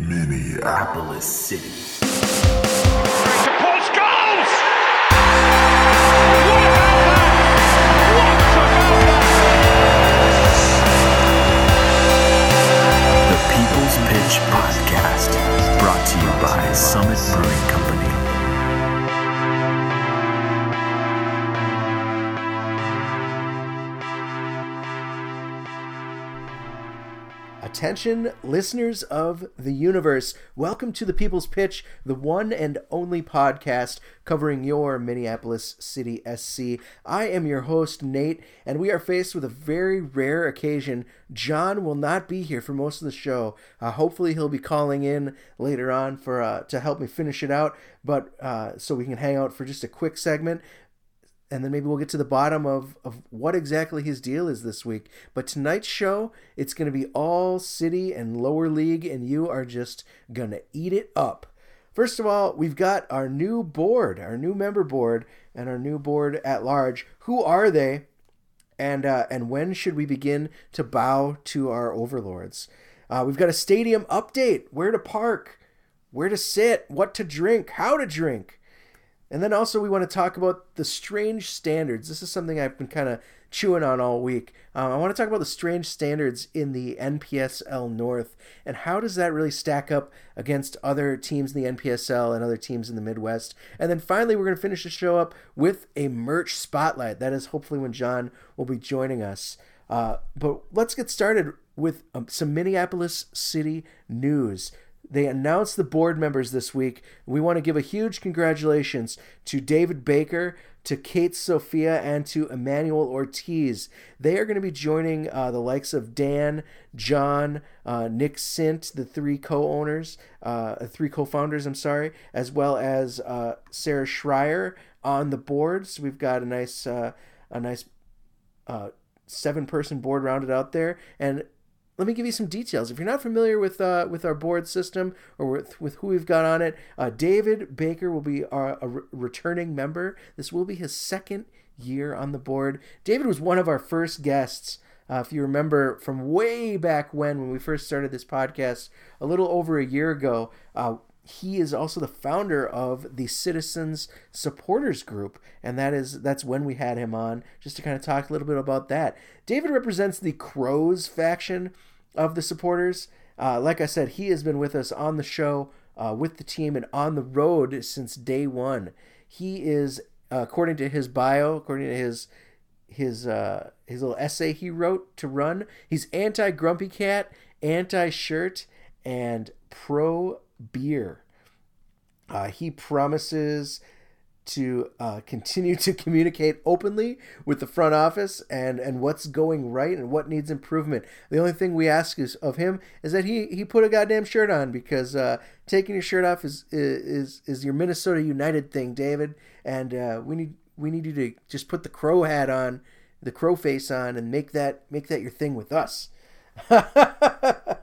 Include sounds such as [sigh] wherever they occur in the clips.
Minneapolis City. to Paul Scholes! The People's Pitch Podcast, brought to you by Summit Brewing Attention, listeners of the universe. Welcome to the People's Pitch, the one and only podcast covering your Minneapolis City SC. I am your host, Nate, and we are faced with a very rare occasion. John will not be here for most of the show. Uh, hopefully, he'll be calling in later on for uh, to help me finish it out, but uh, so we can hang out for just a quick segment and then maybe we'll get to the bottom of, of what exactly his deal is this week. But tonight's show, it's going to be all city and lower league, and you are just going to eat it up. First of all, we've got our new board, our new member board, and our new board at large. Who are they? And, uh, and when should we begin to bow to our overlords? Uh, we've got a stadium update where to park, where to sit, what to drink, how to drink. And then also we want to talk about the strange standards. This is something I've been kind of chewing on all week. Um, I want to talk about the strange standards in the NPSL North and how does that really stack up against other teams in the NPSL and other teams in the Midwest. And then finally, we're going to finish the show up with a merch spotlight. That is hopefully when John will be joining us. Uh, but let's get started with um, some Minneapolis City news. They announced the board members this week. We want to give a huge congratulations to David Baker, to Kate Sophia, and to Emmanuel Ortiz. They are going to be joining uh, the likes of Dan, John, uh, Nick Sint, the three co-owners, uh, three co-founders. I'm sorry, as well as uh, Sarah Schreier on the board. So we've got a nice, uh, a nice uh, seven-person board rounded out there, and let me give you some details. If you're not familiar with uh, with our board system or with, with who we've got on it, uh, David Baker will be our, a re- returning member. This will be his second year on the board. David was one of our first guests. Uh, if you remember from way back when, when we first started this podcast, a little over a year ago, uh, he is also the founder of the Citizens Supporters Group, and that is that's when we had him on just to kind of talk a little bit about that. David represents the Crows faction of the supporters. Uh, like I said, he has been with us on the show, uh, with the team, and on the road since day one. He is, uh, according to his bio, according to his his uh, his little essay he wrote to run, he's anti Grumpy Cat, anti shirt, and pro beer. Uh, he promises to uh, continue [laughs] to communicate openly with the front office and, and what's going right and what needs improvement. The only thing we ask is of him is that he, he put a goddamn shirt on because uh, taking your shirt off is, is is your Minnesota United thing, David. And uh, we need we need you to just put the crow hat on, the crow face on, and make that make that your thing with us. [laughs]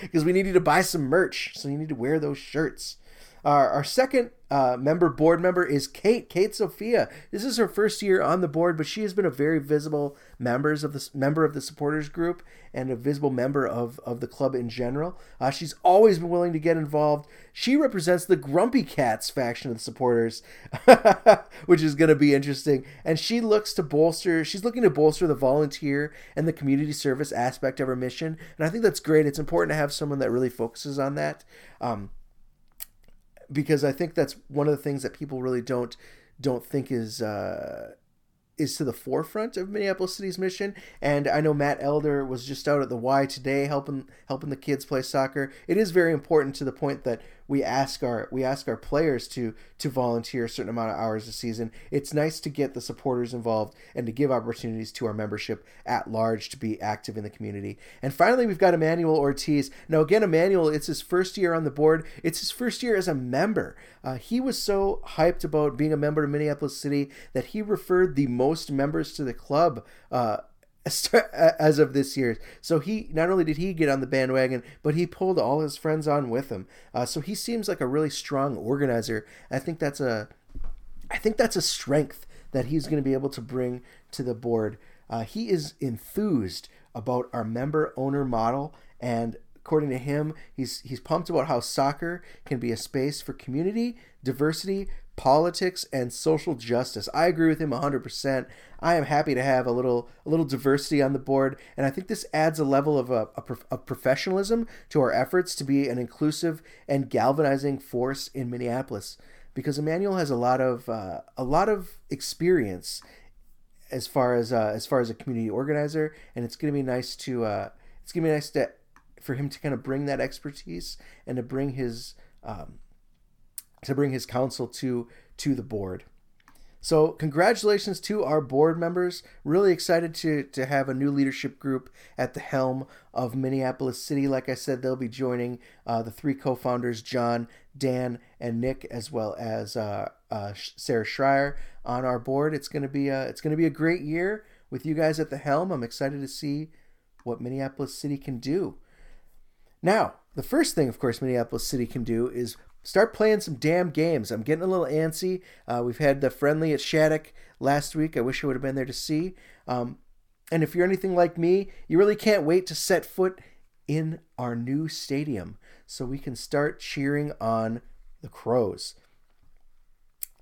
[laughs] Because we need you to buy some merch, so you need to wear those shirts. Our, our second uh, member board member is Kate Kate Sophia. This is her first year on the board, but she has been a very visible members of the member of the supporters group and a visible member of, of the club in general. Uh, she's always been willing to get involved. She represents the Grumpy Cats faction of the supporters, [laughs] which is going to be interesting. And she looks to bolster. She's looking to bolster the volunteer and the community service aspect of her mission, and I think that's great. It's important to have someone that really focuses on that. Um, because I think that's one of the things that people really don't don't think is uh, is to the forefront of Minneapolis City's mission. And I know Matt Elder was just out at the Y today helping helping the kids play soccer. It is very important to the point that we ask our we ask our players to to volunteer a certain amount of hours a season. It's nice to get the supporters involved and to give opportunities to our membership at large to be active in the community. And finally, we've got Emmanuel Ortiz. Now, again, Emmanuel, it's his first year on the board. It's his first year as a member. Uh, he was so hyped about being a member of Minneapolis City that he referred the most members to the club. Uh, [laughs] as of this year. So he not only did he get on the bandwagon, but he pulled all his friends on with him. Uh, so he seems like a really strong organizer. I think that's a, I think that's a strength that he's going to be able to bring to the board. Uh, he is enthused about our member owner model and according to him, he's he's pumped about how soccer can be a space for community, diversity, politics, and social justice. I agree with him 100%. I am happy to have a little a little diversity on the board, and I think this adds a level of a, a, of professionalism to our efforts to be an inclusive and galvanizing force in Minneapolis. Because Emmanuel has a lot of uh, a lot of experience as far as uh, as far as a community organizer, and it's going to be nice to uh, it's going to be nice to for him to kind of bring that expertise and to bring his um, to bring his counsel to to the board. So congratulations to our board members. Really excited to to have a new leadership group at the helm of Minneapolis City. Like I said, they'll be joining uh, the three co-founders, John, Dan, and Nick, as well as uh, uh, Sarah Schreier on our board. It's gonna be a, it's gonna be a great year with you guys at the helm. I'm excited to see what Minneapolis City can do. Now, the first thing, of course, Minneapolis City can do is start playing some damn games. I'm getting a little antsy. Uh, we've had the friendly at Shattuck last week. I wish I would have been there to see. Um, and if you're anything like me, you really can't wait to set foot in our new stadium so we can start cheering on the Crows.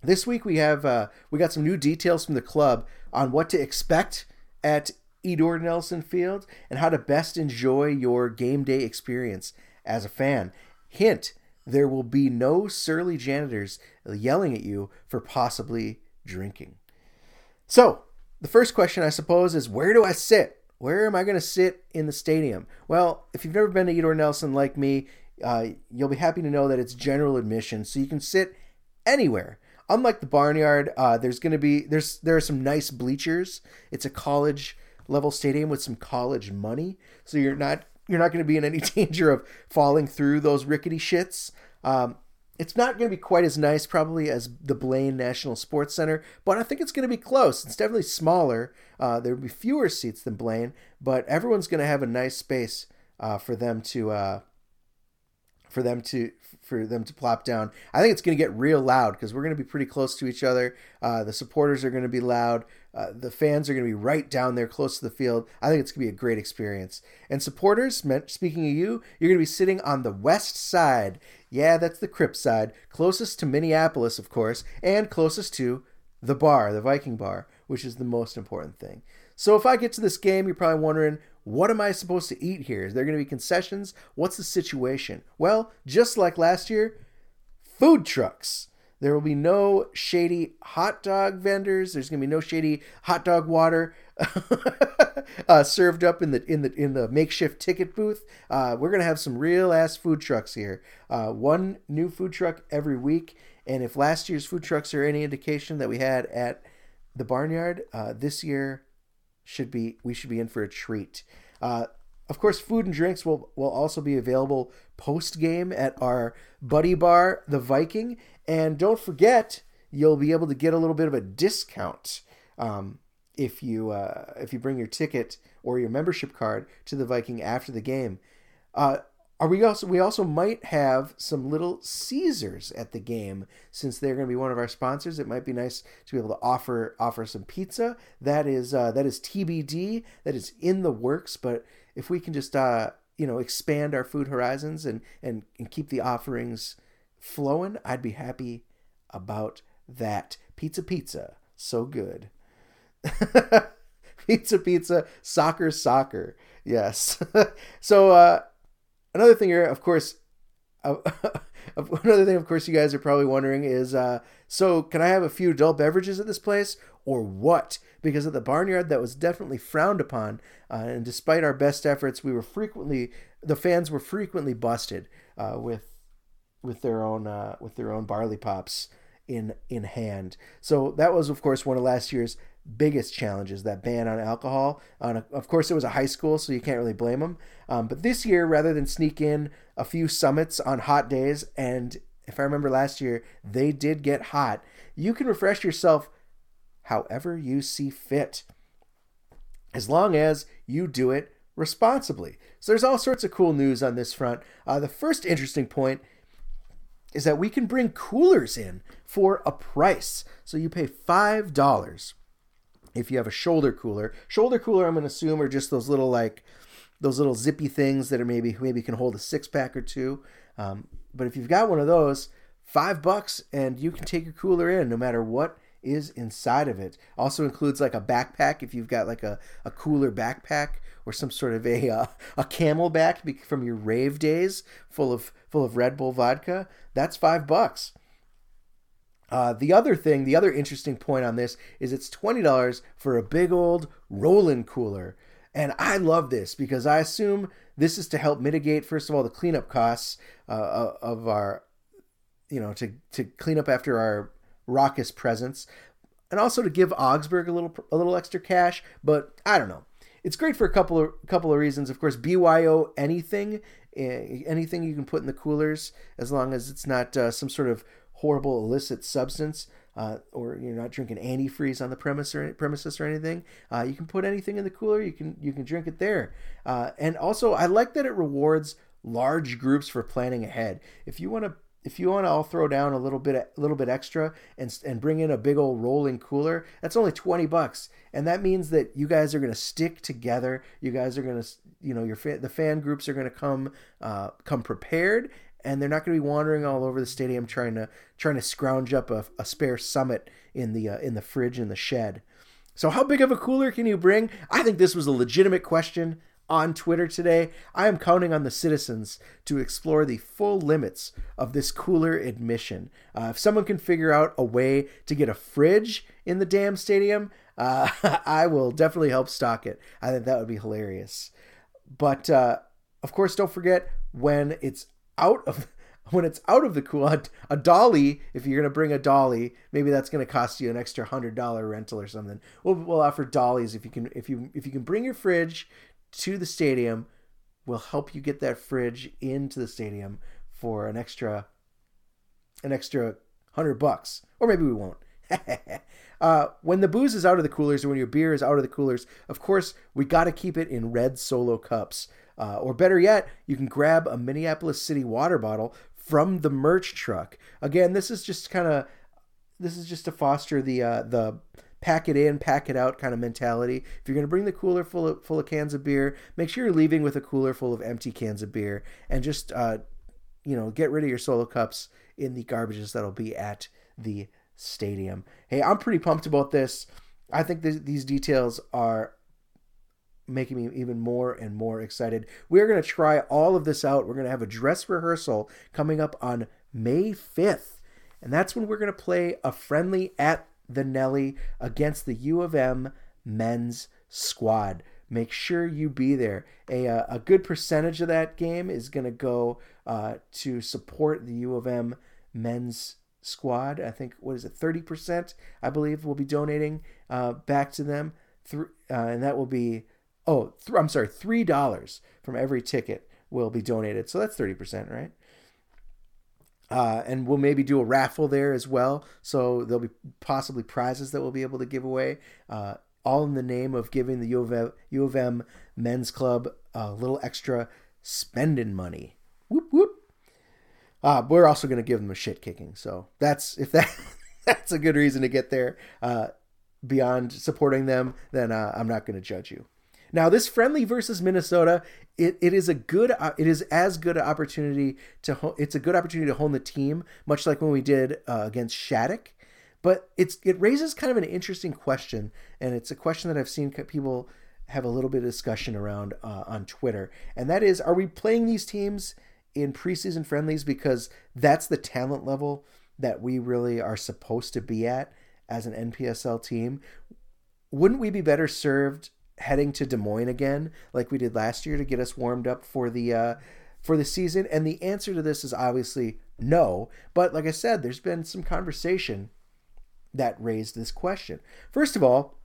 This week we have uh, we got some new details from the club on what to expect at Edor Nelson Field and how to best enjoy your game day experience as a fan. Hint, there will be no surly janitors yelling at you for possibly drinking. So, the first question, I suppose, is where do I sit? Where am I going to sit in the stadium? Well, if you've never been to Edor Nelson like me, uh, you'll be happy to know that it's general admission, so you can sit anywhere. Unlike the barnyard, uh, there's going to be there's there are some nice bleachers. It's a college level stadium with some college money, so you're not you're not going to be in any [laughs] danger of falling through those rickety shits. Um, it's not going to be quite as nice, probably, as the Blaine National Sports Center, but I think it's going to be close. It's definitely smaller. Uh, there will be fewer seats than Blaine, but everyone's going to have a nice space uh, for them to uh, for them to for them to plop down. I think it's going to get real loud because we're going to be pretty close to each other. Uh, the supporters are going to be loud. Uh, the fans are going to be right down there close to the field. I think it's going to be a great experience. And supporters, speaking of you, you're going to be sitting on the west side. Yeah, that's the Crip side, closest to Minneapolis, of course, and closest to the bar, the Viking bar, which is the most important thing. So if I get to this game, you're probably wondering, what am I supposed to eat here? Is there going to be concessions? What's the situation? Well, just like last year, food trucks. There will be no shady hot dog vendors. There's going to be no shady hot dog water [laughs] uh, served up in the in the in the makeshift ticket booth. Uh, we're going to have some real ass food trucks here. Uh, one new food truck every week. And if last year's food trucks are any indication that we had at the barnyard, uh, this year should be we should be in for a treat. Uh, of course, food and drinks will, will also be available post game at our buddy bar, the Viking. And don't forget, you'll be able to get a little bit of a discount um, if you uh, if you bring your ticket or your membership card to the Viking after the game. Uh, are we also we also might have some little Caesars at the game since they're going to be one of our sponsors. It might be nice to be able to offer offer some pizza. That is uh, that is TBD. That is in the works. But if we can just uh, you know expand our food horizons and and and keep the offerings flowing, I'd be happy about that. Pizza, pizza, so good. [laughs] pizza, pizza, soccer, soccer. Yes. [laughs] so. uh another thing here, of course, uh, [laughs] another thing, of course, you guys are probably wondering is, uh, so can I have a few adult beverages at this place or what? Because at the barnyard, that was definitely frowned upon, uh, and despite our best efforts, we were frequently the fans were frequently busted uh, with with their own uh, with their own barley pops in in hand. So that was, of course, one of last year's biggest challenges that ban on alcohol. On a, of course, it was a high school, so you can't really blame them. Um, but this year, rather than sneak in a few summits on hot days, and if I remember last year, they did get hot, you can refresh yourself however you see fit, as long as you do it responsibly. So there's all sorts of cool news on this front. Uh, the first interesting point is that we can bring coolers in for a price. So you pay five dollars if you have a shoulder cooler. Shoulder cooler, I'm going to assume, are just those little like those little zippy things that are maybe maybe can hold a six pack or two. Um, but if you've got one of those, five bucks and you can take your cooler in no matter what is inside of it. Also includes like a backpack if you've got like a, a cooler backpack or some sort of a [laughs] uh, a CamelBak from your rave days full of full of Red Bull vodka. That's five bucks. Uh, the other thing, the other interesting point on this is it's twenty dollars for a big old rolling cooler. And I love this because I assume this is to help mitigate, first of all, the cleanup costs uh, of our, you know, to, to clean up after our raucous presence, and also to give Augsburg a little a little extra cash. But I don't know. It's great for a couple of couple of reasons. Of course, BYO anything, eh, anything you can put in the coolers, as long as it's not uh, some sort of horrible illicit substance uh, or you're not drinking antifreeze on the premise or premises or anything, uh, you can put anything in the cooler. You can you can drink it there. Uh, and also, I like that it rewards large groups for planning ahead. If you want to if you want to all throw down a little bit a little bit extra and and bring in a big old rolling cooler that's only 20 bucks and that means that you guys are going to stick together you guys are going to you know your the fan groups are going to come uh, come prepared and they're not going to be wandering all over the stadium trying to trying to scrounge up a, a spare summit in the uh, in the fridge in the shed. So how big of a cooler can you bring? I think this was a legitimate question on Twitter today. I am counting on the citizens to explore the full limits of this cooler admission. Uh, if someone can figure out a way to get a fridge in the damn stadium, uh, [laughs] I will definitely help stock it. I think that would be hilarious. But uh, of course, don't forget when it's out of [laughs] when it's out of the cool a, a dolly if you're going to bring a dolly maybe that's going to cost you an extra hundred dollar rental or something. We'll, we'll offer dollies if you can if you if you can bring your fridge to the stadium we'll help you get that fridge into the stadium for an extra an extra hundred bucks. Or maybe we won't. [laughs] Uh, when the booze is out of the coolers or when your beer is out of the coolers of course we got to keep it in red solo cups uh, or better yet, you can grab a Minneapolis City water bottle from the merch truck. Again, this is just kind of this is just to foster the uh, the pack it in, pack it out kind of mentality. If you're going to bring the cooler full of full of cans of beer, make sure you're leaving with a cooler full of empty cans of beer, and just uh, you know get rid of your solo cups in the garbages that'll be at the stadium. Hey, I'm pretty pumped about this. I think th- these details are making me even more and more excited. We're going to try all of this out. We're going to have a dress rehearsal coming up on May 5th. And that's when we're going to play a friendly at the Nelly against the U of M men's squad. Make sure you be there. A, uh, a good percentage of that game is going to go uh, to support the U of M men's squad. I think, what is it, 30%, I believe, will be donating uh, back to them. Through, uh, and that will be oh, th- I'm sorry, three dollars from every ticket will be donated. So that's thirty percent, right? Uh, and we'll maybe do a raffle there as well. So there'll be possibly prizes that we'll be able to give away, uh, all in the name of giving the U of M, U of M Men's Club a little extra spending money. Whoop whoop. Uh, we're also going to give them a shit kicking. So that's if that [laughs] that's a good reason to get there. Uh, beyond supporting them, then uh, I'm not going to judge you. Now, this friendly versus Minnesota, it, it is a good, uh, it is as good an opportunity to, ho- it's a good opportunity to hone the team, much like when we did uh, against Shattuck. But it's it raises kind of an interesting question, and it's a question that I've seen people have a little bit of discussion around uh, on Twitter, and that is: Are we playing these teams in preseason friendlies because that's the talent level that we really are supposed to be at as an NPSL team? Wouldn't we be better served heading to Des Moines again, like we did last year, to get us warmed up for the uh, for the season? And the answer to this is obviously no. But like I said, there's been some conversation that raised this question. First of all,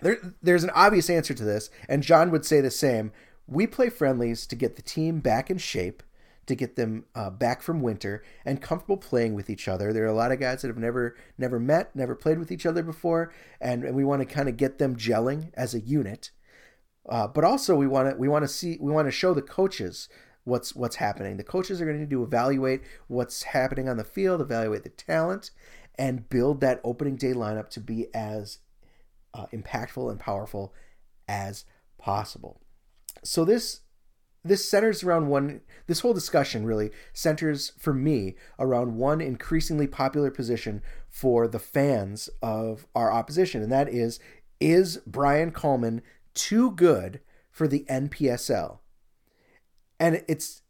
there, there's an obvious answer to this, and John would say the same. We play friendlies to get the team back in shape to get them uh, back from winter and comfortable playing with each other. There are a lot of guys that have never never met, never played with each other before, and, and we want to kind of get them gelling as a unit. Uh, but also we want to we want to see we want to show the coaches what's what's happening. The coaches are going to need to evaluate what's happening on the field, evaluate the talent, and build that opening day lineup to be as uh, impactful and powerful as possible. so this this centers around one this whole discussion really centers for me around one increasingly popular position for the fans of our opposition and that is is Brian Coleman too good for the NPSL and it's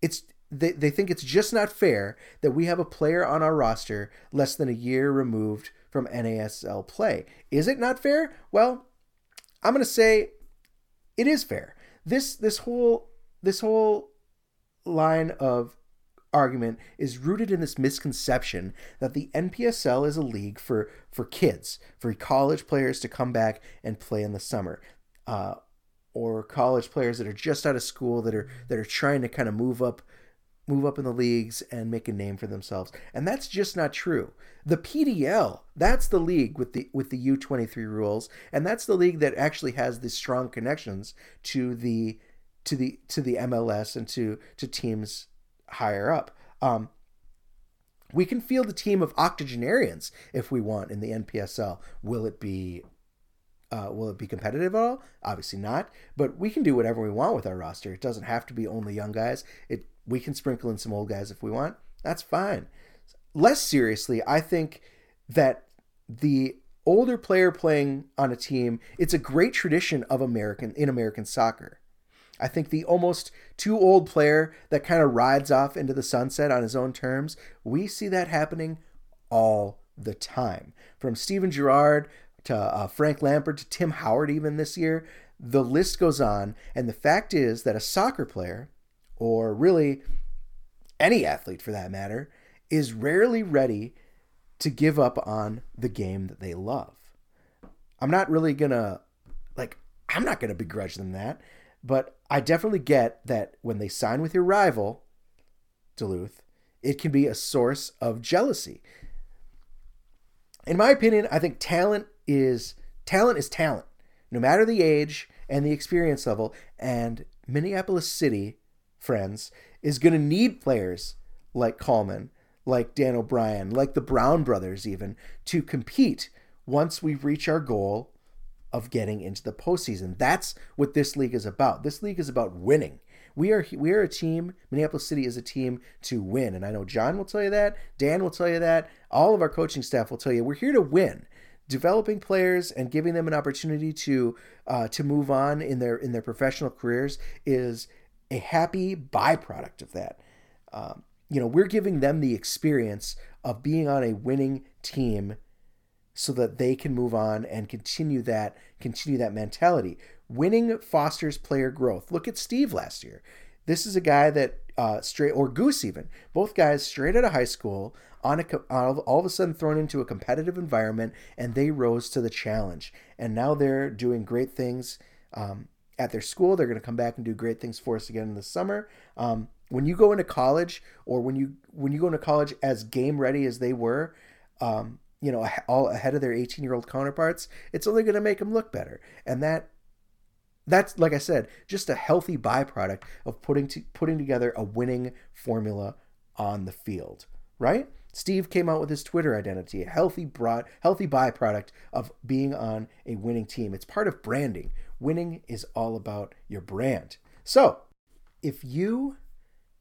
it's they, they think it's just not fair that we have a player on our roster less than a year removed from NASL play. Is it not fair? Well, I'm going to say it is fair. This this whole this whole line of argument is rooted in this misconception that the NPSL is a league for for kids, for college players to come back and play in the summer. Uh, or college players that are just out of school that are that are trying to kind of move up move up in the leagues and make a name for themselves. And that's just not true. The PDL, that's the league with the with the U23 rules, and that's the league that actually has the strong connections to the to the to the MLS and to to teams higher up. Um, we can field a team of octogenarians if we want in the NPSL. Will it be uh, will it be competitive at all? Obviously not. But we can do whatever we want with our roster. It doesn't have to be only young guys. It we can sprinkle in some old guys if we want. That's fine. Less seriously, I think that the older player playing on a team, it's a great tradition of American in American soccer. I think the almost too old player that kind of rides off into the sunset on his own terms, we see that happening all the time. From Steven Gerrard to uh, Frank Lampard to Tim Howard, even this year, the list goes on. And the fact is that a soccer player or really any athlete for that matter, is rarely ready to give up on the game that they love. I'm not really gonna, like, I'm not gonna begrudge them that, but I definitely get that when they sign with your rival, Duluth, it can be a source of jealousy. In my opinion, I think talent is talent is talent, no matter the age and the experience level. And Minneapolis City friends, is going to need players like Coleman, like Dan O'Brien, like the Brown brothers, even to compete once we reach our goal of getting into the postseason. That's what this league is about. This league is about winning. We are we are a team. Minneapolis City is a team to win, and I know John will tell you that. Dan will tell you that. All of our coaching staff will tell you we're here to win. Developing players and giving them an opportunity to uh, to move on in their in their professional careers is a happy byproduct of that. Um, you know, we're giving them the experience of being on a winning team so that they can move on and continue that continue that mentality. Winning fosters player growth. Look at Steve last year. This is a guy that uh, straight or Goose even both guys straight out of high school on a all of a sudden thrown into a competitive environment and they rose to the challenge and now they're doing great things. Um, at their school. They're going to come back and do great things for us again in the summer. Um, when you go into college, or when you when you go into college as game ready as they were, um, you know, all ahead of their 18 year old counterparts, it's only going to make them look better. And that that's like I said, just a healthy byproduct of putting to, putting together a winning formula on the field, right? Steve came out with his Twitter identity, a healthy broad, healthy byproduct of being on a winning team. It's part of branding. Winning is all about your brand. So, if you,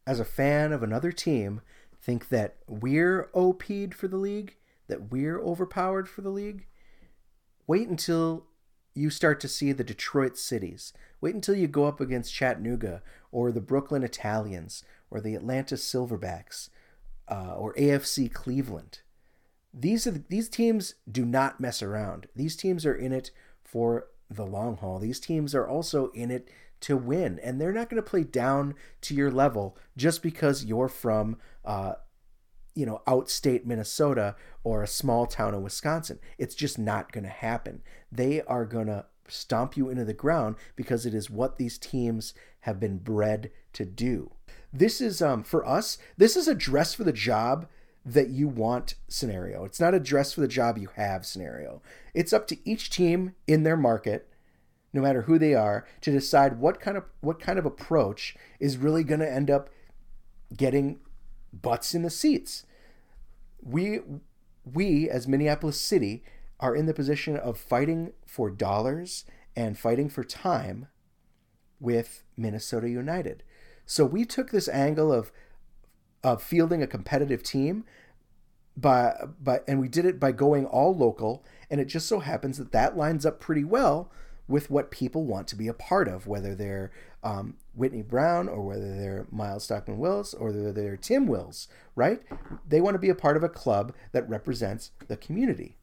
as a fan of another team, think that we're OP'd for the league, that we're overpowered for the league, wait until you start to see the Detroit cities. Wait until you go up against Chattanooga or the Brooklyn Italians or the Atlanta Silverbacks uh, or AFC Cleveland. These are the, these teams do not mess around. These teams are in it for the long haul. These teams are also in it to win, and they're not going to play down to your level just because you're from, uh, you know, outstate Minnesota or a small town in Wisconsin. It's just not going to happen. They are going to stomp you into the ground because it is what these teams have been bred to do. This is um for us. This is a dress for the job that you want scenario. It's not a dress for the job you have scenario. It's up to each team in their market, no matter who they are, to decide what kind of what kind of approach is really going to end up getting butts in the seats. We we as Minneapolis City are in the position of fighting for dollars and fighting for time with Minnesota United. So we took this angle of of fielding a competitive team by by and we did it by going all local and it just so happens that that lines up pretty well with what people want to be a part of whether they're um, Whitney Brown or whether they're Miles Stockman Wills or whether they're Tim Wills right they want to be a part of a club that represents the community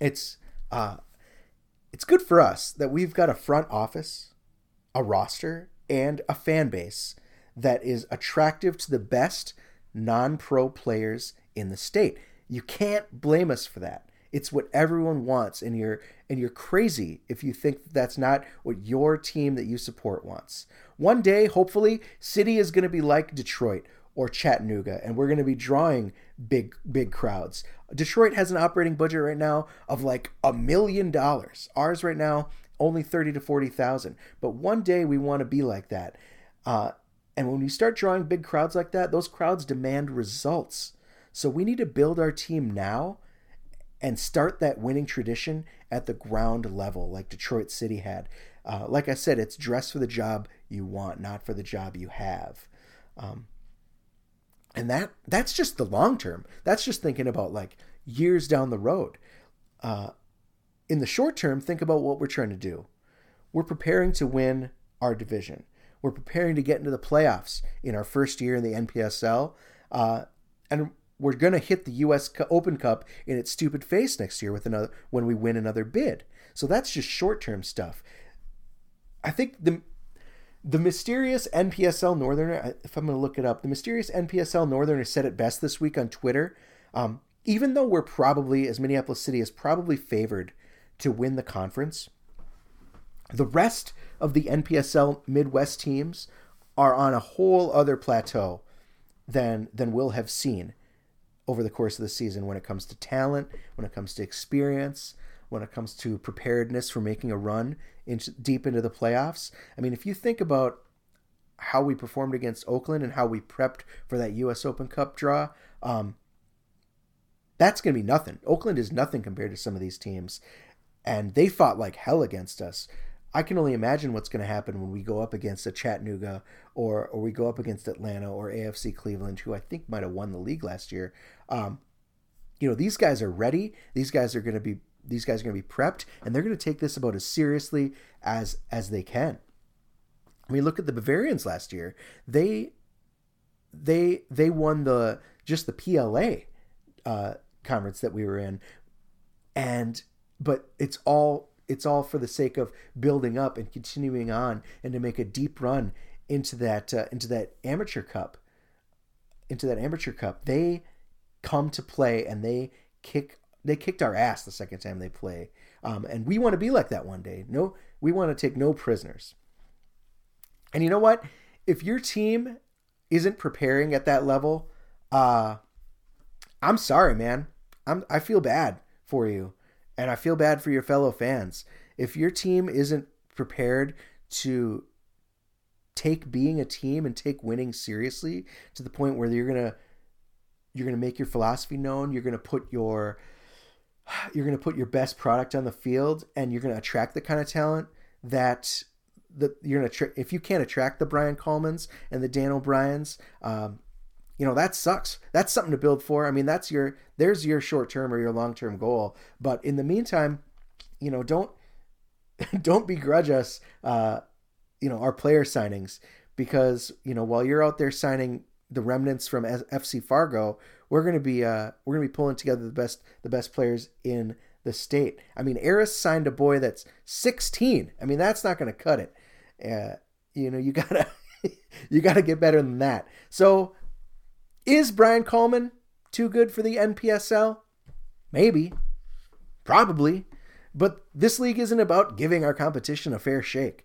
it's uh, it's good for us that we've got a front office a roster and a fan base that is attractive to the best non pro players in the state. You can't blame us for that. It's what everyone wants, and you're and you're crazy if you think that's not what your team that you support wants. One day, hopefully, City is going to be like Detroit or Chattanooga, and we're going to be drawing big big crowds. Detroit has an operating budget right now of like a million dollars. Ours right now only thirty to forty thousand. But one day we want to be like that. Uh, and when you start drawing big crowds like that, those crowds demand results. So we need to build our team now and start that winning tradition at the ground level, like Detroit City had. Uh, like I said, it's dress for the job you want, not for the job you have. Um, and that that's just the long term. That's just thinking about like years down the road. Uh, in the short term, think about what we're trying to do. We're preparing to win our division. We're preparing to get into the playoffs in our first year in the NPSL. Uh, and we're going to hit the U.S. Open Cup in its stupid face next year with another when we win another bid. So that's just short term stuff. I think the the mysterious NPSL Northerner, if I'm going to look it up, the mysterious NPSL Northerner said it best this week on Twitter. Um, even though we're probably, as Minneapolis City is probably favored to win the conference, the rest of the NPSL Midwest teams are on a whole other plateau than than we'll have seen over the course of the season when it comes to talent, when it comes to experience, when it comes to preparedness for making a run into, deep into the playoffs. I mean, if you think about how we performed against Oakland and how we prepped for that U.S. Open Cup draw, um, that's going to be nothing. Oakland is nothing compared to some of these teams, and they fought like hell against us. I can only imagine what's going to happen when we go up against a Chattanooga or or we go up against Atlanta or AFC Cleveland, who I think might have won the league last year. Um, you know, these guys are ready. These guys are going to be these guys are going to be prepped, and they're going to take this about as seriously as as they can. I mean, look at the Bavarians last year. They they they won the just the PLA uh, conference that we were in, and but it's all it's all for the sake of building up and continuing on and to make a deep run into that uh, into that amateur cup into that amateur cup. They come to play and they kick they kicked our ass the second time they play. Um, and we want to be like that one day. No we want to take no prisoners. And you know what? If your team isn't preparing at that level uh i'm sorry man. I'm i feel bad for you and I feel bad for your fellow fans. If your team isn't prepared to take being a team and take winning seriously to the point where you're going to you're going to make your philosophy known, you're going to put your you're going to put your best product on the field and you're going to attract the kind of talent that that you're going to if you can't attract the Brian Colemans and the Dan O'Briens, um, you know that sucks. That's something to build for. I mean that's your there's your short term or your long term goal. But in the meantime you know don't [laughs] don't begrudge us uh you know our player signings. Because you know while you're out there signing the remnants from fc fargo we're going to be uh we're going to be pulling together the best the best players in the state. I mean eris signed a boy that's 16 i mean that's not going to cut it. Uh, you know you gotta [laughs] you gotta get better than that. So is Brian Coleman too good for the NPSL? Maybe. Probably. But this league isn't about giving our competition a fair shake.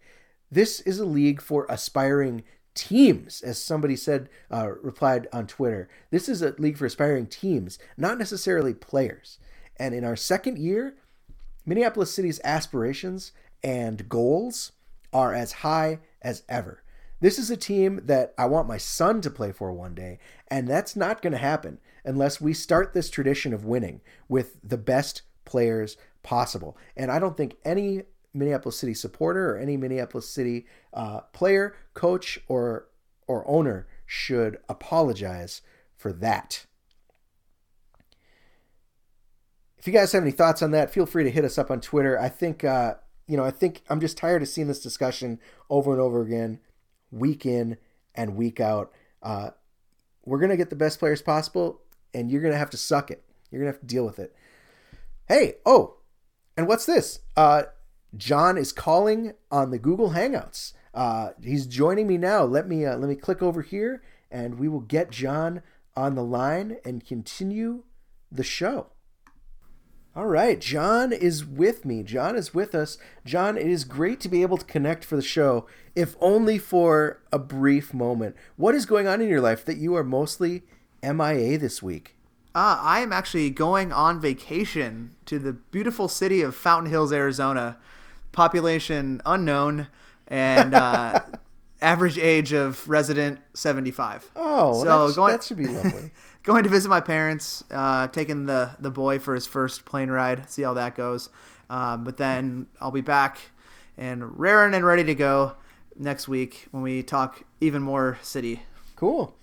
This is a league for aspiring teams, as somebody said, uh, replied on Twitter. This is a league for aspiring teams, not necessarily players. And in our second year, Minneapolis City's aspirations and goals are as high as ever. This is a team that I want my son to play for one day, and that's not going to happen unless we start this tradition of winning with the best players possible. And I don't think any Minneapolis City supporter or any Minneapolis City uh, player, coach, or or owner should apologize for that. If you guys have any thoughts on that, feel free to hit us up on Twitter. I think uh, you know, I think I'm just tired of seeing this discussion over and over again, week in and week out. Uh, we're gonna get the best players possible, and you're gonna have to suck it. You're gonna have to deal with it. Hey, oh, and what's this? Uh, John is calling on the Google Hangouts. Uh, he's joining me now. Let me uh, let me click over here, and we will get John on the line and continue the show. All right, John is with me. John is with us. John, it is great to be able to connect for the show, if only for a brief moment. What is going on in your life that you are mostly MIA this week? Uh, I am actually going on vacation to the beautiful city of Fountain Hills, Arizona. Population unknown and uh, [laughs] average age of resident 75. Oh, so going, that should be lovely. [laughs] going to visit my parents, uh, taking the, the boy for his first plane ride, see how that goes. Um, but then I'll be back and raring and ready to go next week when we talk even more city. Cool.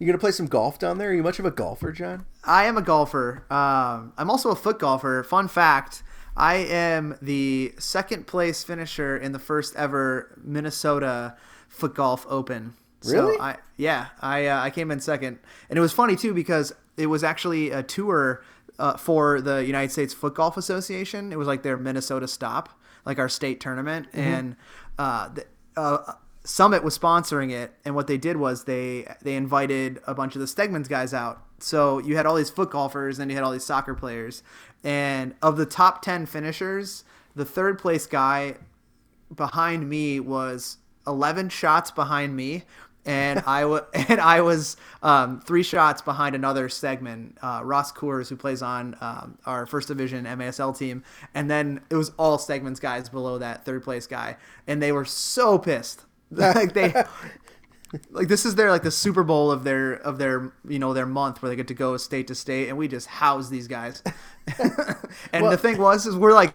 You gonna play some golf down there? Are you much of a golfer, John? I am a golfer. Um, I'm also a foot golfer. Fun fact: I am the second place finisher in the first ever Minnesota Foot Golf Open. Really? So I yeah, I uh, I came in second, and it was funny too because it was actually a tour uh, for the United States Foot Golf Association. It was like their Minnesota stop, like our state tournament, mm-hmm. and uh, the, uh, Summit was sponsoring it, and what they did was they they invited a bunch of the Stegman's guys out. So you had all these foot golfers, and you had all these soccer players, and of the top ten finishers, the third place guy behind me was 11 shots behind me and I was [laughs] and I was um, three shots behind another Stegman. uh, Ross Coors, who plays on um, our first division MASL team, and then it was all Stegman's guys below that third place guy, and they were so pissed, [laughs] like they. like this is their like the Super Bowl of their of their you know their month where they get to go state to state and we just house these guys. [laughs] and well, the thing was is we're like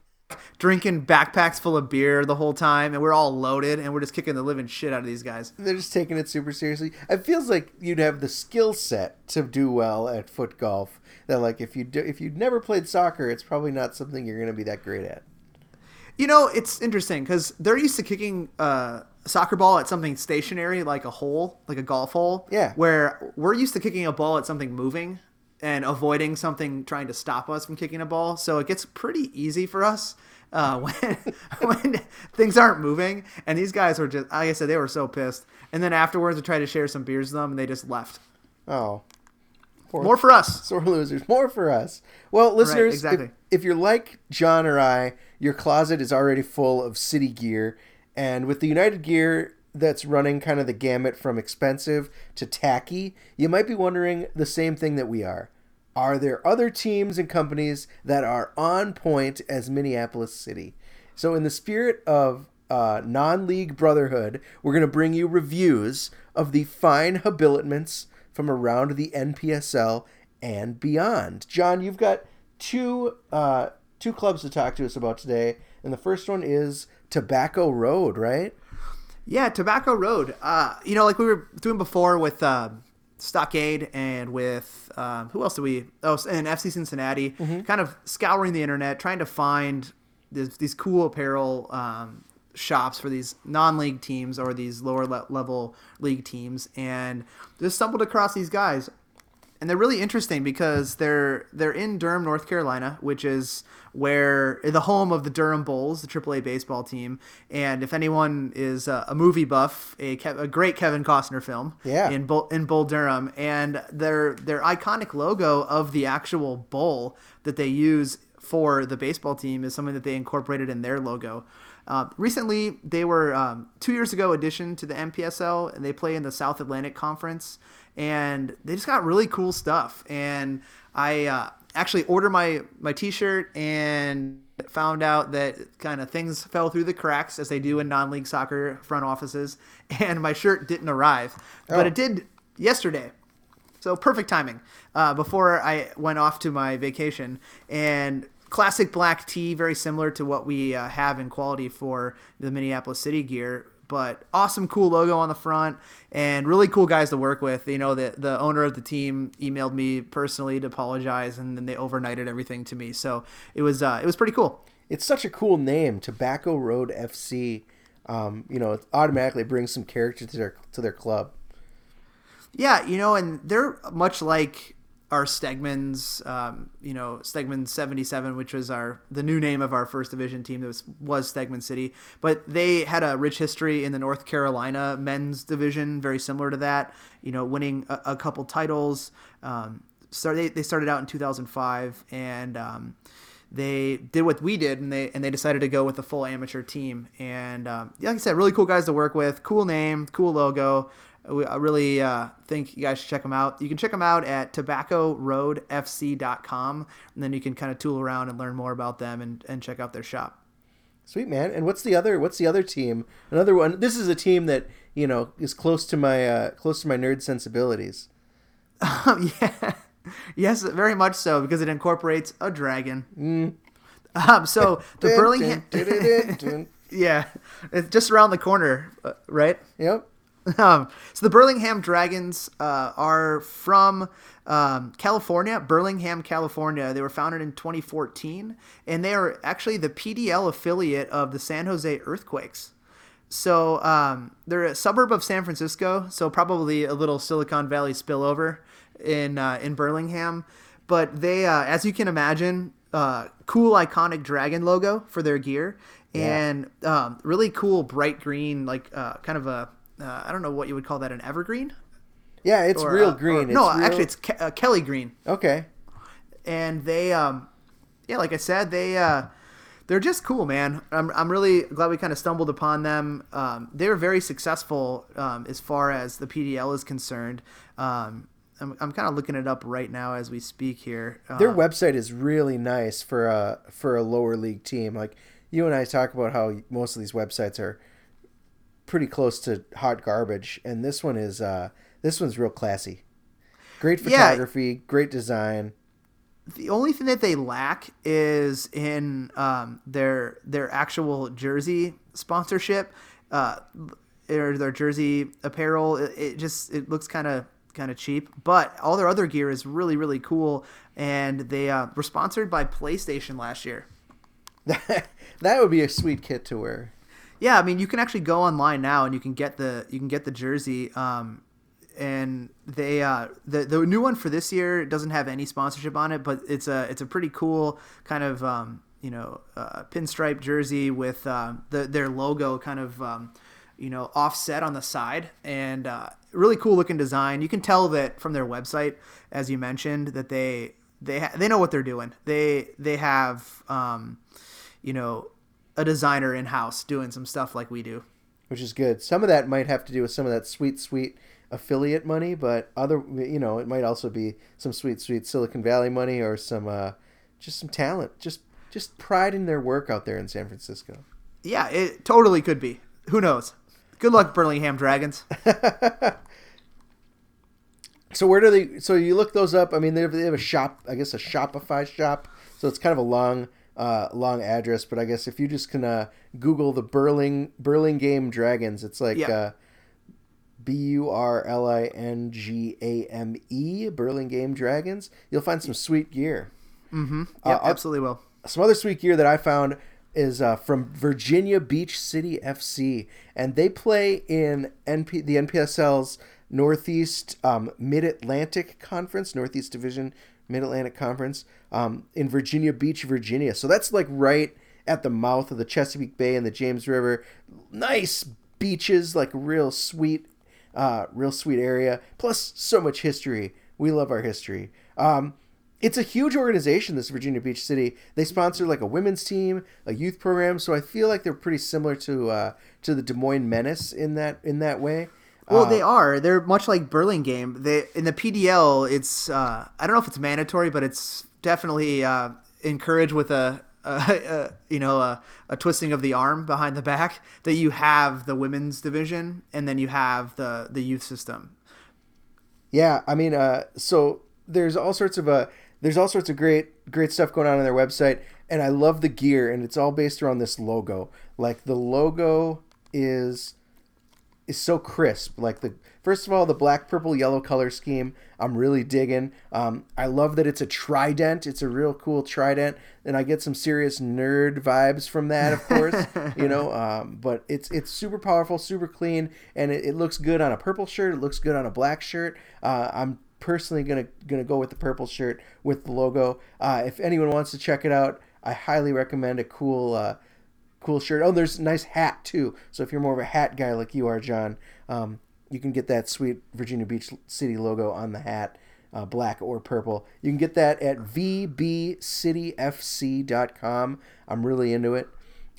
drinking backpacks full of beer the whole time, and we're all loaded, and we're just kicking the living shit out of these guys. They're just taking it super seriously. It feels like you'd have the skill set to do well at foot golf. That like if you do, if you'd never played soccer, it's probably not something you're going to be that great at. You know, it's interesting because they're used to kicking uh, a soccer ball at something stationary, like a hole, like a golf hole. Yeah. Where we're used to kicking a ball at something moving and avoiding something trying to stop us from kicking a ball. So it gets pretty easy for us uh, [laughs] when when things aren't moving. And these guys were just, like I said, they were so pissed. And then afterwards, I tried to share some beers with them, and they just left. Oh. Poor, More for us. Sore losers. More for us. Well, listeners, right, exactly. if, if you're like John or I, your closet is already full of city gear. And with the United Gear that's running kind of the gamut from expensive to tacky, you might be wondering the same thing that we are. Are there other teams and companies that are on point as Minneapolis City? So, in the spirit of uh, non league brotherhood, we're going to bring you reviews of the fine habiliments from around the NPSL and beyond. John, you've got two uh, two clubs to talk to us about today, and the first one is Tobacco Road, right? Yeah, Tobacco Road. Uh, you know, like we were doing before with uh, Stockade and with um, who else do we? Oh, and FC Cincinnati. Mm-hmm. Kind of scouring the internet, trying to find this, these cool apparel um, shops for these non-league teams or these lower le- level league teams, and just stumbled across these guys and they're really interesting because they're they're in Durham, North Carolina, which is where the home of the Durham Bulls, the AAA baseball team. And if anyone is a, a movie buff, a, a, great Kevin Costner film, yeah, in Bull, in Bull Durham, and their their iconic logo of the actual bull that they use for the baseball team is something that they incorporated in their logo. Uh, recently, they were um, two years ago addition to the NPSL, and they play in the South Atlantic Conference and they just got really cool stuff. And I uh, actually ordered my my T-shirt and found out that kind of things fell through the cracks as they do in non-league soccer front offices, [laughs] and my shirt didn't arrive, oh. but it did yesterday. So perfect timing uh, before I went off to my vacation and classic black tee, very similar to what we uh, have in quality for the Minneapolis City gear. But awesome, cool logo on the front, and really cool guys to work with. You know, the the owner of the team emailed me personally to apologize, and then they overnighted everything to me. So it was uh, it was pretty cool. It's such a cool name, Tobacco Road FC. Um, you know, it automatically brings some character to their to their club. Yeah, you know, and they're much like our Stegman's, um, you know, Stegman 77, which was our the new name of our first division team that was, was Stegman City. But they had a rich history in the North Carolina men's division, very similar to that, you know, winning a, a couple titles. Um, so they, they started out in 2005 and um, they did what we did and they and they decided to go with a full amateur team. And um, like I said, really cool guys to work with, cool name, cool logo. I really uh, think you guys should check them out. You can check them out at tobaccoroadfc.com, and then you can kind of tool around and learn more about them and, and check out their shop. Sweet man. And what's the other? What's the other team? Another one. This is a team that you know is close to my uh, close to my nerd sensibilities. Um, [laughs] yeah, yes, very much so because it incorporates a dragon. Mm. Um, so [laughs] the Burlingham, [laughs] yeah, it's just around the corner, uh, right? Yep. [laughs] Um, so the Burlingham Dragons uh, are from um, California, Burlingham, California. They were founded in 2014, and they are actually the PDL affiliate of the San Jose Earthquakes. So um, they're a suburb of San Francisco, so probably a little Silicon Valley spillover in uh, in Burlingham. But they, uh, as you can imagine, uh, cool iconic dragon logo for their gear, and um, really cool bright green, like uh, kind of a uh, I don't know what you would call that, an evergreen. Yeah, it's Or, real uh, or- green. no, it's real- actually, it's Ke- uh, Kelly green okay. and they um yeah like i said they uh they're just cool man i'm, I'm really glad we kind of stumbled upon them um, they were very successful um, as far as the pdl is concerned um, i'm, I'm kind of looking it up right now as we speak here uh, Their website is really nice for a for a lower league team. Like you and I talk about how most of these websites are pretty close to hot garbage, and this one is uh, this one's real classy. Great Yeah. photography, great design. the only thing that they lack is in um, their their actual jersey sponsorship uh, or their jersey apparel it, it just it looks kind of kind of cheap but all their other gear is really really cool and they uh, were sponsored by playstation last year [laughs] that would be a sweet kit to wear. Yeah i mean you can actually go online now and you can get the you can get the jersey um, and they uh, the the new one for this year doesn't have any sponsorship on it, but it's a it's a pretty cool kind of um, you know uh, pinstripe jersey with uh, the their logo kind of um, you know offset on the side and uh, really cool looking design. You can tell that from their website, as you mentioned, that they they ha- they know what they're doing. They they have um, you know a designer in house doing some stuff like we do. which is good. Some of that might have to do with some of that sweet, sweet affiliate money, but other, you know, it might also be some sweet, sweet Silicon Valley money or some, uh, just some talent, just, just pride in their work out there in San Francisco. Yeah, it totally could be. Who knows? Good luck, Burlingham Dragons. [laughs] So where do they? So you look those up. I mean, they have, they have a shop. I guess a Shopify shop. So it's kind of a long, uh, long address. But I guess if you just can uh, Google the Burling Burlingame Dragons, it's like Yeah. uh, B U R L I N G A M E Burlingame Dragons. You'll find some sweet gear. Yep, Uh, absolutely will. Some other sweet gear that I found is uh, from Virginia Beach City FC, and they play in NP the NPSL's Northeast um, Mid Atlantic Conference, Northeast Division Mid Atlantic Conference, um, in Virginia Beach, Virginia. So that's like right at the mouth of the Chesapeake Bay and the James River. Nice beaches, like real sweet, uh, real sweet area. Plus, so much history. We love our history. Um, it's a huge organization, this Virginia Beach City. They sponsor like a women's team, a youth program, so I feel like they're pretty similar to uh, to the Des Moines Menace in that in that way. Well, they are. They're much like Burlingame. They in the PDL, it's uh, I don't know if it's mandatory, but it's definitely uh, encouraged with a, a, [laughs] a you know a, a twisting of the arm behind the back that you have the women's division and then you have the the youth system. Yeah, I mean, uh, so there's all sorts of uh, there's all sorts of great great stuff going on on their website. and I love the gear, and it's all based around this logo. Like the logo is is so crisp. Like the first of all, the black, purple, yellow color scheme, I'm really digging. Um, I love that it's a trident. It's a real cool trident, and I get some serious nerd vibes from that, of course. [laughs] you know, um, but it's it's super powerful, super clean, and it, it, looks good on a purple shirt. It looks good on a black shirt. Uh, I'm personally gonna gonna go with the purple shirt with the logo. Uh, if anyone wants to check it out, I highly recommend a cool. Uh, cool shirt. Oh, there's a nice hat too. So if you're more of a hat guy like you are, Jon, um, you can get that sweet Virginia Beach City logo on the hat, uh, black or purple. You can get that at vbcityfc.com. I'm really into it.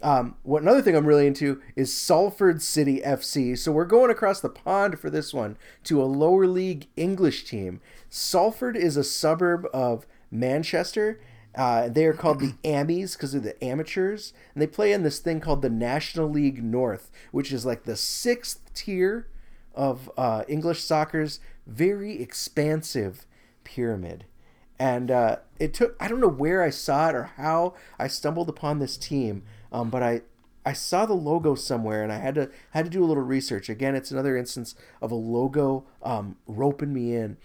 Um, what another thing I'm really into is Salford City FC. So we're going across the pond for this one to a lower league English team. Salford is a suburb of Manchester uh, they are called the Ammies because they're the amateurs, and they play in this thing called the National League North, which is like the sixth tier of uh, English soccer's very expansive pyramid. And uh, it took I don't know where I saw it or how I stumbled upon this team, um, but I I saw the logo somewhere and I had to had to do a little research. Again, it's another instance of a logo um, roping me in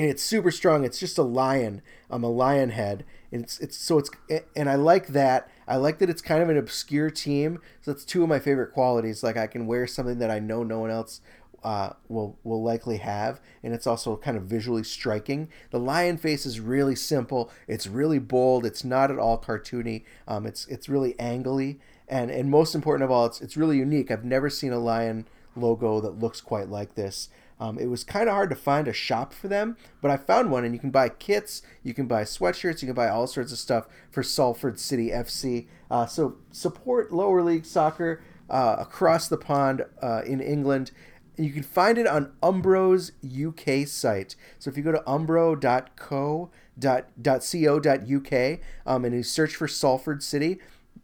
and it's super strong. It's just a lion, um, a lion head. And it's it's so it's and I like that. I like that it's kind of an obscure team. So that's two of my favorite qualities. Like I can wear something that I know no one else uh, will will likely have, and it's also kind of visually striking. The lion face is really simple. It's really bold. It's not at all cartoony. Um, it's it's really angly, and and most important of all, it's it's really unique. I've never seen a lion logo that looks quite like this. Um, it was kind of hard to find a shop for them, but I found one, and you can buy kits, you can buy sweatshirts, you can buy all sorts of stuff for Salford City FC. Uh, so support lower league soccer uh, across the pond uh, in England. You can find it on Umbro's UK site. So if you go to umbro.co.co.uk um, and you search for Salford City,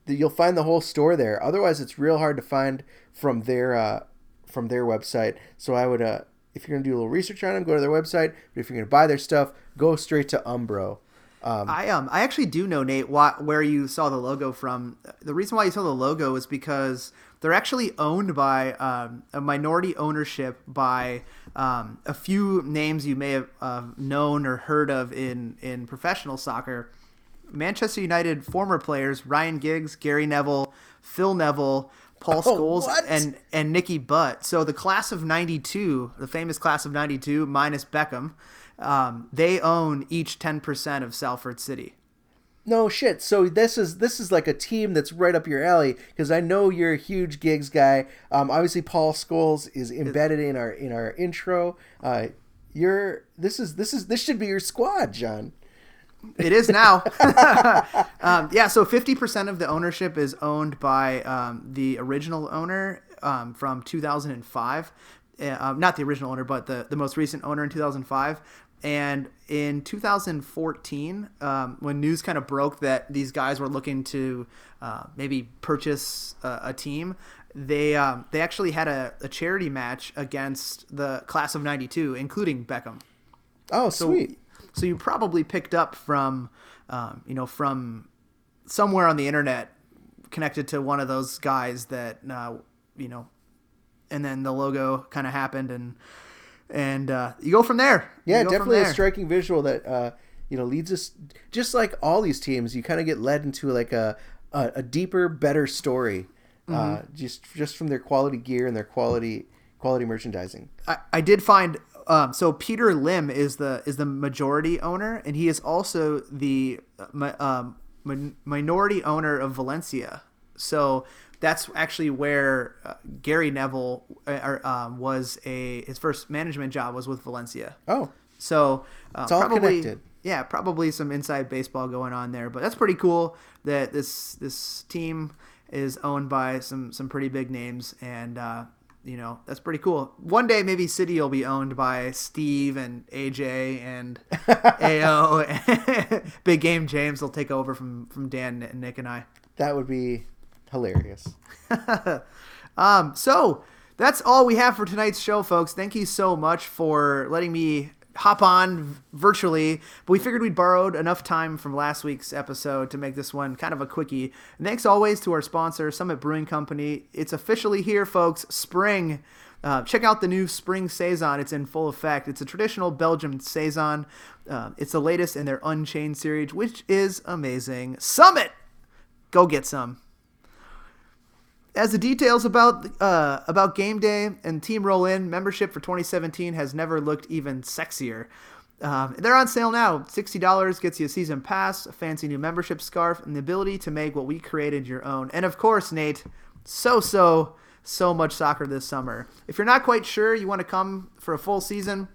you'll find the whole store there. Otherwise, it's real hard to find from their uh, from their website. So I would uh, if you're to do a little research on them, go to their website. But if you're to buy their stuff, go straight to Umbro. Um, I um I actually do know Nate what, where you saw the logo from. The reason why you saw the logo is because they're actually owned by um, a minority ownership by um, a few names you may have uh, known or heard of in in professional soccer. Manchester United former players Ryan Giggs, Gary Neville, Phil Neville, Paul [laughs] oh, Scholes oh, and and Nicky Butt. So the class of '92, the famous class of '92 minus Beckham, um, they own each 10% of Salford City. No shit. So this is this is like a team that's right up your alley because I know you're a huge Giggs guy. Um, obviously Paul Scholes is embedded in our in our intro. Uh, you're this is this is this should be your squad, Jon. It is now. [laughs] um, yeah, so 50% of the ownership is owned by um, the original owner um, from 2005. Uh, um, not the original owner, but the, the most recent owner in 2005. And in 2014, um, when news kind of broke that these guys were looking to uh, maybe purchase a, a team, they um, they actually had a, a, charity match against the class of '92, including Beckham. Oh, so, sweet! So you probably picked up from, um, you know, from somewhere on the internet connected to one of those guys that, uh, you know, and then the logo kind of happened and and uh, you go from there. Yeah, definitely a striking visual that uh, you know leads us. Just like all these teams, you kind of get led into like a a, a deeper, better story. Uh, mm-hmm. Uh, just just from their quality gear and their quality quality merchandising. I, I did find um, so Peter Lim is the is the majority owner, and he is also the uh, um, minority owner of Valencia. So that's actually where uh, Gary Neville uh, um, was a his first management job was with Valencia. Oh, so uh, it's all probably, connected. Yeah, probably some inside baseball going on there, but that's pretty cool that this this team is owned by some some pretty big names, and uh, you know that's pretty cool. One day maybe City will be owned by Steve and AJ and [laughs] AO. [laughs] Big Game James will take over from from Dan and Nick and I. That would be hilarious. [laughs] um, so that's all we have for tonight's show, folks. Thank you so much for letting me hop on virtually, but we figured we'd borrowed enough time from last week's episode to make this one kind of a quickie. Thanks always to our sponsor, Summit Brewing Company. It's officially here, folks. Spring. Uh, check out the new Spring Saison. It's in full effect. It's a traditional Belgian Saison. Uh, it's the latest in their Unchained series, which is amazing. Summit! Go get some as the details about uh, about game day and team roll in membership for 2017 has never looked even sexier. Um, they're on sale now. $60 gets you a season pass, a fancy new membership scarf, and the ability to make what we created your own. And of course, Nate, so, so, so much soccer this summer. If you're not quite sure you want to come for a full season,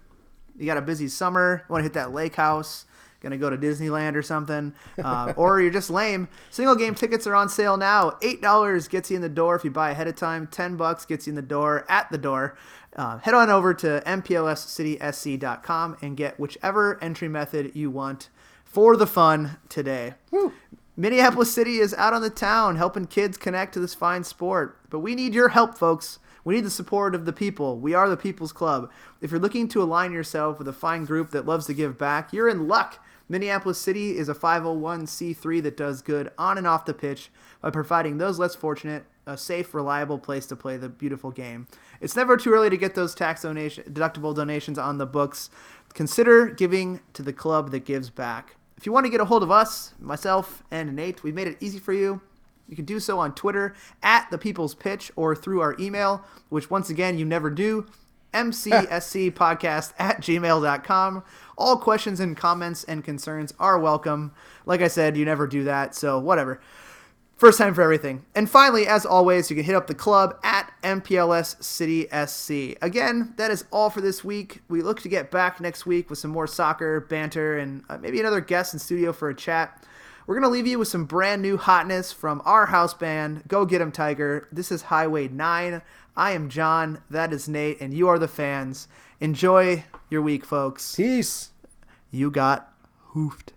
you got a busy summer, you want to hit that lake house, gonna go to Disneyland or something, uh, [laughs] or you're just lame. Single game tickets are on sale now. Eight dollars gets you in the door if you buy ahead of time. Ten bucks gets you in the door at the door. Uh, head on over to mplscitysc.com and get whichever entry method you want for the fun today. Woo. Minneapolis City is out on the town helping kids connect to this fine sport, but we need your help, folks. We need the support of the people. We are the People's Club. If you're looking to align yourself with a fine group that loves to give back, you're in luck. Minneapolis City is a 501c3 that does good on and off the pitch by providing those less fortunate a safe, reliable place to play the beautiful game. It's never too early to get those tax donation deductible donations on the books. Consider giving to the club that gives back. If you want to get a hold of us, myself and Nate, we've made it easy for you. You can do so on Twitter at the People's Pitch or through our email, which once again you never do, [laughs] mcscpodcast at gmail.com. All questions and comments and concerns are welcome. Like I said, you never do that, so whatever. First time for everything. And finally, as always, you can hit up the club at MPLS City SC. Again, that is all for this week. We look to get back next week with some more soccer, banter, and uh, maybe another guest in studio for a chat. We're going to leave you with some brand new hotness from our house band, Go Get 'em Tiger. This is Highway 9. I am Jon, that is Nate, and you are the fans. Enjoy your week, folks. Peace. You got hoofed.